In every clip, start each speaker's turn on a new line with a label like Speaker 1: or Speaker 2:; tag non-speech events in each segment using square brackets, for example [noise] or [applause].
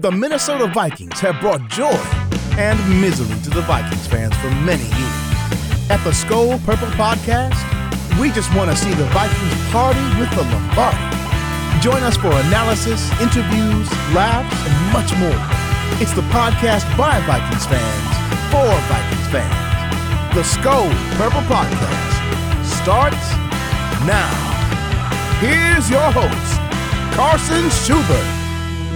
Speaker 1: The Minnesota Vikings have brought joy and misery to the Vikings fans for many years. At the Skol Purple Podcast, we just want to see the Vikings party with the Lombardi. Join us for analysis, interviews, laughs, and much more. It's the podcast by Vikings fans for Vikings fans. The Skol Purple Podcast starts now. Here's your host, Carson Schubert.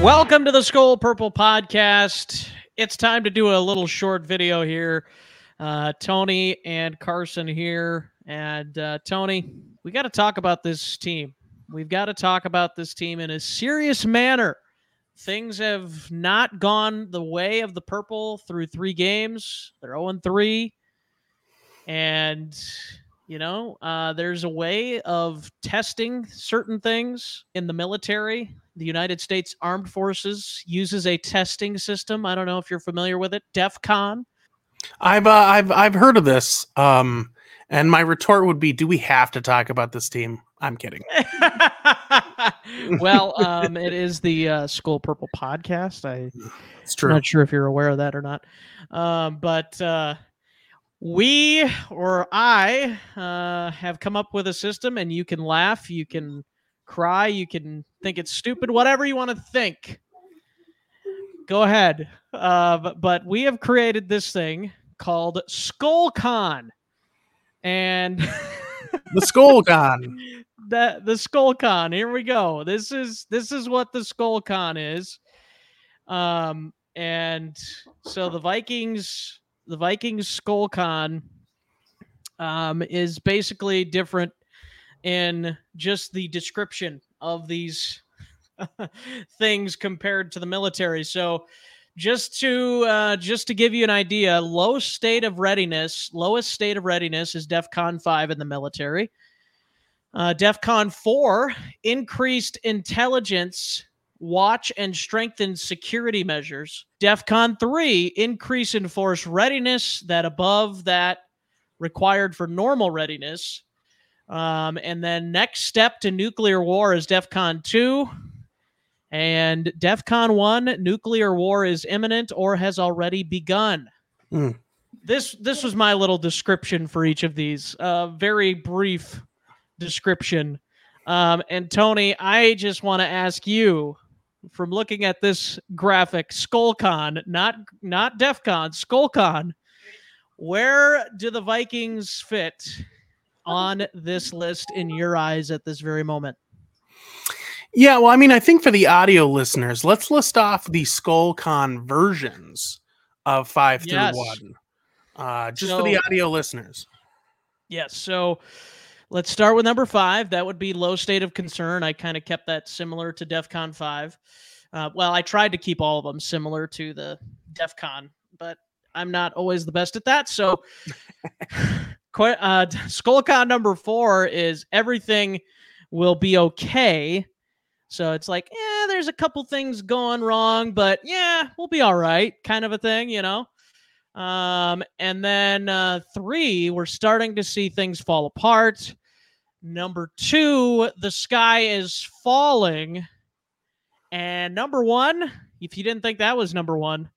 Speaker 2: Welcome to the Skol Purple Podcast. It's time to do a little short video here. Uh, Tony and Carson here. And uh, Tony, we got to talk about this team. We've got to talk about this team in a serious manner. Things have not gone the way of the Purple through three games. They're 0 3. And you know, uh, there's a way of testing certain things in the military. The United States Armed Forces uses a testing system. I don't know if you're familiar with it. DEF CON.
Speaker 3: I've uh, I've I've heard of this. Um, and my retort would be, do we have to talk about this team? I'm kidding. [laughs]
Speaker 2: well, um, it is the uh, Skol Purple podcast. I, [laughs]
Speaker 3: it's true.
Speaker 2: I'm not sure if you're aware of that or not. Um, but uh, we or I uh, have come up with a system, and you can laugh, you can cry, you can think it's stupid, whatever you want to think. Go ahead. Uh, but, but we have created this thing called SkolCon, and
Speaker 3: the SkolCon. [laughs]
Speaker 2: the the SkolCon. Here we go. This is this is what the SkolCon is. Um, and so the Vikings the Vikings SkolCon um, is basically different in just the description of these [laughs] things compared to the military. So just to uh, just to give you an idea, low state of readiness, lowest state of readiness is DEFCON five in the military. Uh, DEFCON four, increased intelligence watch and strengthen security measures. DEFCON 3, increase in force readiness, that above that required for normal readiness. Um, and then next step to nuclear war is DEFCON 2. And DEFCON 1, nuclear war is imminent or has already begun. Mm. This this was my little description for each of these. Uh, very brief description. Um, and Tony, I just want to ask you from looking at this graphic, SkolCon, not not DefCon, SkolCon. Where do the Vikings fit on this list in your eyes at this very moment?
Speaker 3: Yeah, well, I mean, I think for the audio listeners, let's list off the SkolCon versions of five through yes. one, uh, just so, for the audio listeners.
Speaker 2: Yes. So Let's start with number five. That would be low state of concern. I kind of kept that similar to DEF CON 5. Uh, well, I tried to keep all of them similar to the DEF CON, but I'm not always the best at that. So, [laughs] [laughs] uh, [laughs] SkolCon number four is everything will be okay. So it's like, yeah, there's a couple things going wrong, but yeah, we'll be all right, kind of a thing, you know. Um, and then uh, three, we're starting to see things fall apart. Number two, the sky is falling. And number one, if you didn't think that was number one,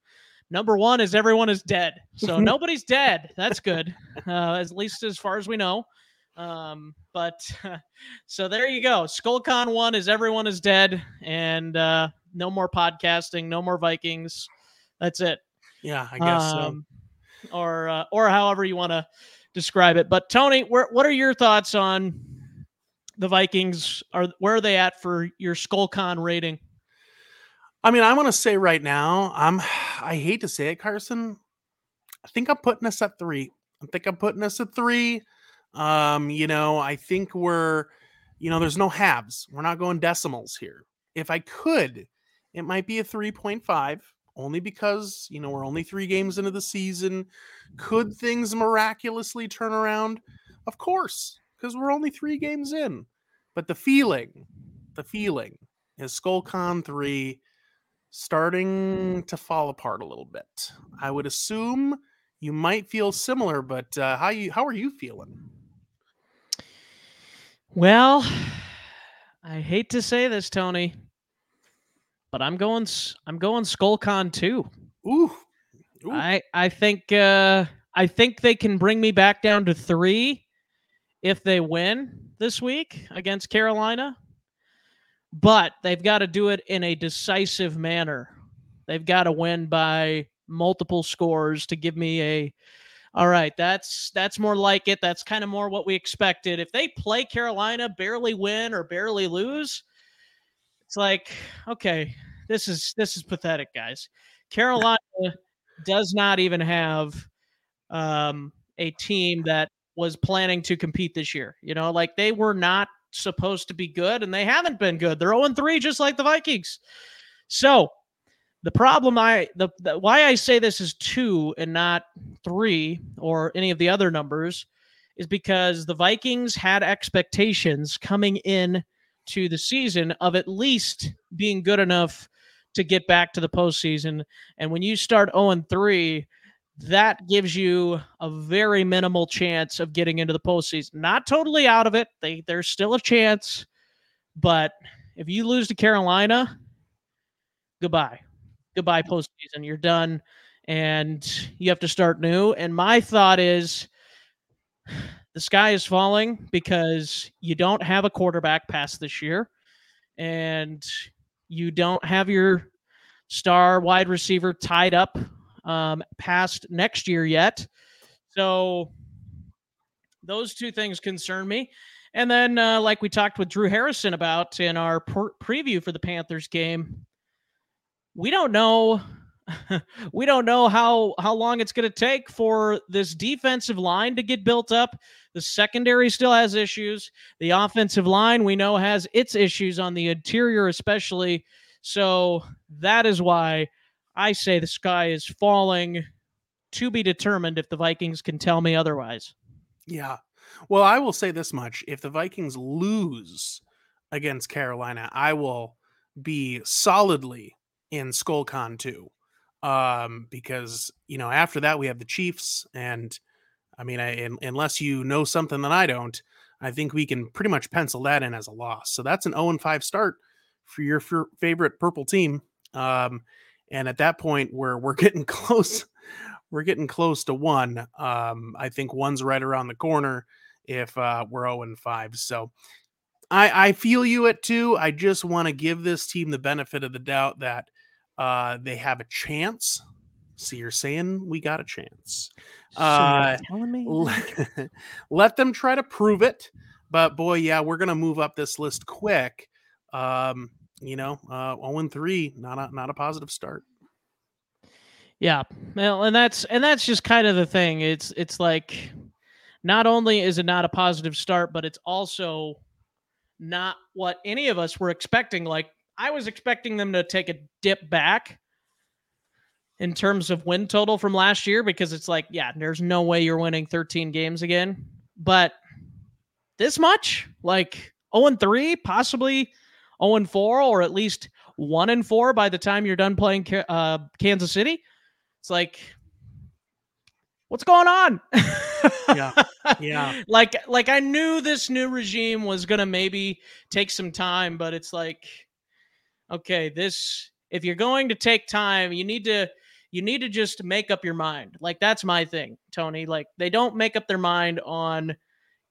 Speaker 2: number one is everyone is dead. So [laughs] nobody's dead. That's good, uh, at least as far as we know. Um, but [laughs] so there you go. SkolCon one is everyone is dead, and uh, no more podcasting, no more Vikings. That's it.
Speaker 3: Yeah, I guess um,
Speaker 2: so. Or uh, or however you want to describe it. But Tony, where, what are your thoughts on the Vikings are where are they at for your SkolCon rating?
Speaker 3: I mean, I want to say right now, I'm [sighs] I hate to say it, Carson. I think I'm putting us at three. I think I'm putting us at three. Um, you know, I think we're, you know, there's no halves. We're not going decimals here. If I could, it might be a 3.5, only because, you know, we're only three games into the season. Could things miraculously turn around? Of course because we're only three games in. But the feeling, the feeling is SkolCon 3 starting to fall apart a little bit. I would assume you might feel similar, but uh, how you how are you feeling?
Speaker 2: Well, [sighs] I hate to say this, Tony, but I'm going I'm going Skolcon too.
Speaker 3: Ooh. Ooh.
Speaker 2: I I think uh I think they can bring me back down to 3 if they win this week against Carolina. But they've got to do it in a decisive manner. They've got to win by multiple scores to give me a all right, that's that's more like it. That's kind of more what we expected. If they play Carolina, barely win or barely lose, it's like, okay, this is this is pathetic, guys. Carolina does not even have um, a team that was planning to compete this year. You know, like they were not supposed to be good, and they haven't been good. They're 0 3, just like the Vikings. So the problem I the, the why I say this is two and not three or any of the other numbers is because the Vikings had expectations coming in to the season of at least being good enough to get back to the postseason. And when you start 0 3, that gives you a very minimal chance of getting into the postseason. Not totally out of it. They there's still a chance, but if you lose to Carolina, goodbye. Goodbye postseason. You're done and you have to start new. And my thought is the sky is falling because you don't have a quarterback past this year and you don't have your star wide receiver tied up um, past next year yet. So those two things concern me. And then, uh, like we talked with Drew Harrison about in our per- preview for the Panthers game, we don't know. [laughs] we don't know how how long it's going to take for this defensive line to get built up. The secondary still has issues. The offensive line we know has its issues on the interior, especially. So that is why I say the sky is falling. To be determined if the Vikings can tell me otherwise.
Speaker 3: Yeah. Well, I will say this much. If the Vikings lose against Carolina, I will be solidly in Skolcon 2. Um, because, you know, after that we have the Chiefs. And I mean, I, in, unless you know something that I don't, I think we can pretty much pencil that in as a loss. So that's an 0 5 start for your f- favorite purple team. Um, and at that point, we're we're [laughs] getting close. We're getting close to one. Um, I think one's right around the corner if uh, we're 0 and 5. So I, I feel you at two. I just want to give this team the benefit of the doubt that uh, they have a chance. So you're saying we got a chance.
Speaker 2: So
Speaker 3: Uh,
Speaker 2: telling me
Speaker 3: let, [laughs] let them try to prove it. But boy, yeah, we're gonna move up this list quick. Um, you know, uh, 0 and 3, not a not a positive start.
Speaker 2: Yeah. Well, and that's and that's just kind of the thing. It's it's like not only is it not a positive start, but it's also not what any of us were expecting. Like I was expecting them to take a dip back in terms of win total from last year because it's like, yeah, there's no way you're winning 13 games again. But this much, like 0 and 3, possibly 0 and 4, or at least 1 and 4 by the time you're done playing uh, Kansas City. It's like, what's going on?
Speaker 3: Yeah. [laughs] Yeah.
Speaker 2: like, like I knew this new regime was gonna maybe take some time, but it's like, okay, this if you're going to take time, you need to you need to just make up your mind. Like that's my thing, Tony. Like they don't make up their mind on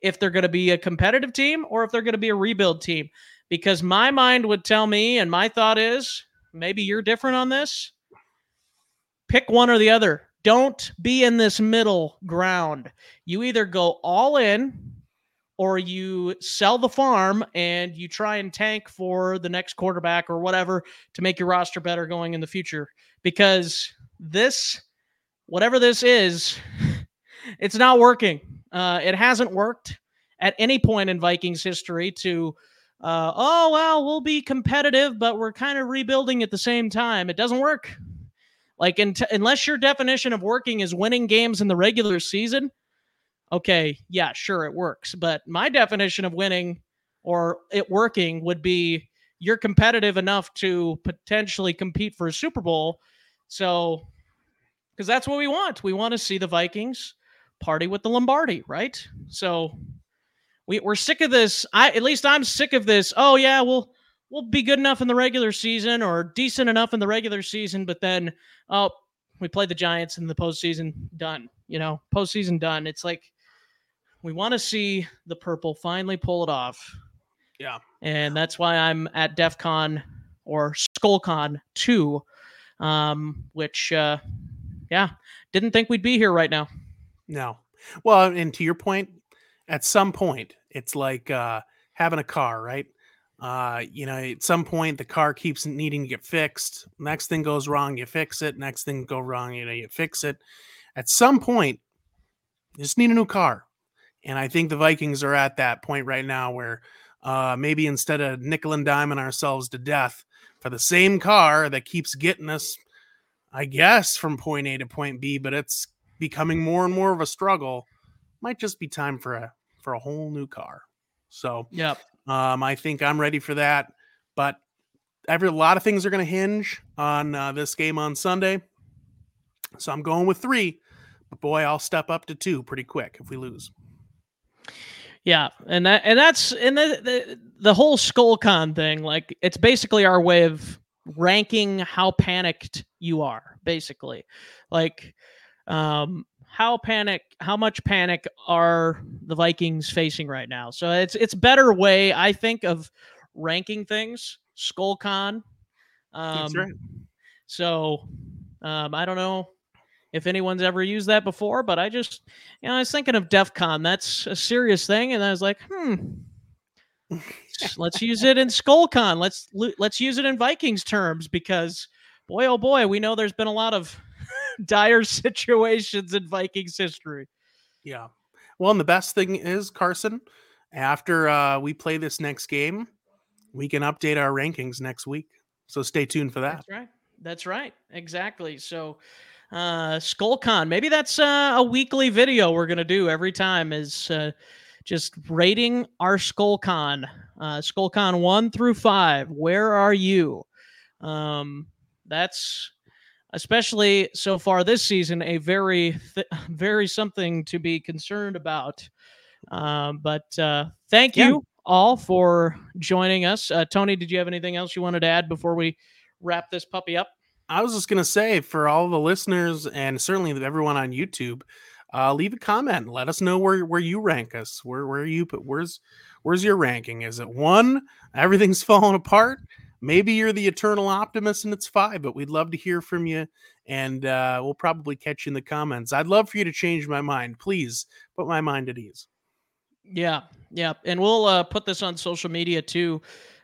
Speaker 2: if they're going to be a competitive team or if they're going to be a rebuild team because my mind would tell me and my thought is maybe you're different on this. Pick one or the other. Don't be in this middle ground. You either go all in or you sell the farm and you try and tank for the next quarterback or whatever to make your roster better going in the future because this whatever this is [laughs] it's not working uh, it hasn't worked at any point in vikings history to uh, oh well we'll be competitive but we're kind of rebuilding at the same time it doesn't work like in unless your definition of working is winning games in the regular season okay, yeah, sure, it works. But my definition of winning or it working would be you're competitive enough to potentially compete for a Super Bowl. So, because that's what we want. We want to see the Vikings party with the Lombardi, right? So, we, we're sick of this. I at least I'm sick of this. Oh yeah, we'll we'll be good enough in the regular season or decent enough in the regular season, but then oh, we played the Giants in the postseason, done. You know, postseason done. It's like we want to see the purple finally pull it off.
Speaker 3: Yeah.
Speaker 2: And that's why I'm at DEF CON or SkolCon 2, um, which, uh, yeah, didn't think we'd be here right now.
Speaker 3: No. Well, and to your point, at some point, it's like uh, having a car, right? Uh, you know, at some point the car keeps needing to get fixed. Next thing goes wrong, you fix it. Next thing go wrong, you know, you fix it. At some point, you just need a new car. And I think the Vikings are at that point right now where uh, maybe instead of nickel and diming ourselves to death for the same car that keeps getting us, I guess, from point A to point B, but it's becoming more and more of a struggle, might just be time for a for a whole new car. So,
Speaker 2: yep.
Speaker 3: Um, I think I'm ready for that. But every a lot of things are going to hinge on uh, this game on Sunday. So I'm going with three. But boy, I'll step up to two pretty quick if we lose.
Speaker 2: Yeah, and that and that's and the the, the whole SkolCon thing. Like, it's basically our way of ranking how panicked you are. Basically, like, um, how panic how much panic are the Vikings facing right now? So it's it's better way I think of ranking things. SkolCon. Um,
Speaker 3: That's right.
Speaker 2: So um, I don't know if anyone's ever used that before, but I just you know I was thinking of DEF CON. That's a serious thing, and I was like, hmm. [laughs] let's use it in SkolCon. Let's let's use it in Vikings terms because boy oh boy, we know there's been a lot of [laughs] dire situations in Vikings history.
Speaker 3: Yeah. Well, and the best thing is, Carson, after uh, we play this next game, we can update our rankings next week. So stay tuned for that.
Speaker 2: That's right. That's right. Exactly. So, uh, SkolCon, maybe that's uh, a weekly video we're going to do every time is uh, just rating our SkolCon, uh, SkolCon one through five. Where are you? Um, that's especially so far this season, a very, th- [laughs] very something to be concerned about. Um, but uh, thank you yeah. all for joining us. Uh, Tony, did you have anything else you wanted to add before we wrap this puppy up?
Speaker 3: I was just gonna say for all the listeners and certainly everyone on YouTube, uh, leave a comment. Let us know where where you rank us. Where where you put where's where's your ranking? Is it one? Everything's [laughs] falling apart maybe you're the eternal optimist and it's five, but we'd love to hear from you. And uh, we'll probably catch you in the comments. I'd love for you to change my mind. Please put my mind at ease.
Speaker 2: Yeah. Yeah. And we'll uh, put this on social media too.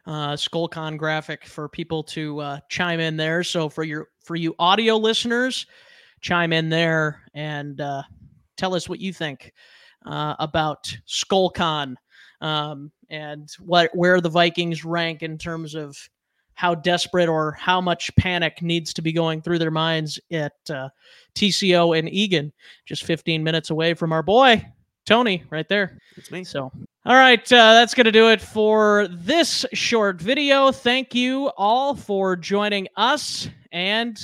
Speaker 2: Uh, SkolCon graphic for people to uh, chime in there. So for your for you audio listeners, chime in there and uh, tell us what you think uh, about SkolCon um, and what where the Vikings rank in terms of how desperate or how much panic needs to be going through their minds at uh, TCO and Eagan, just 15 minutes away from our boy Tony, right there.
Speaker 3: It's me.
Speaker 2: So, all right, uh, that's going to do it for this short video. Thank you all for joining us. And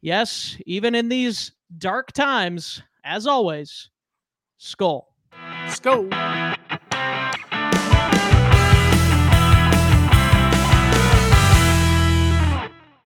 Speaker 2: yes, even in these dark times, as always, skol.
Speaker 3: Skol.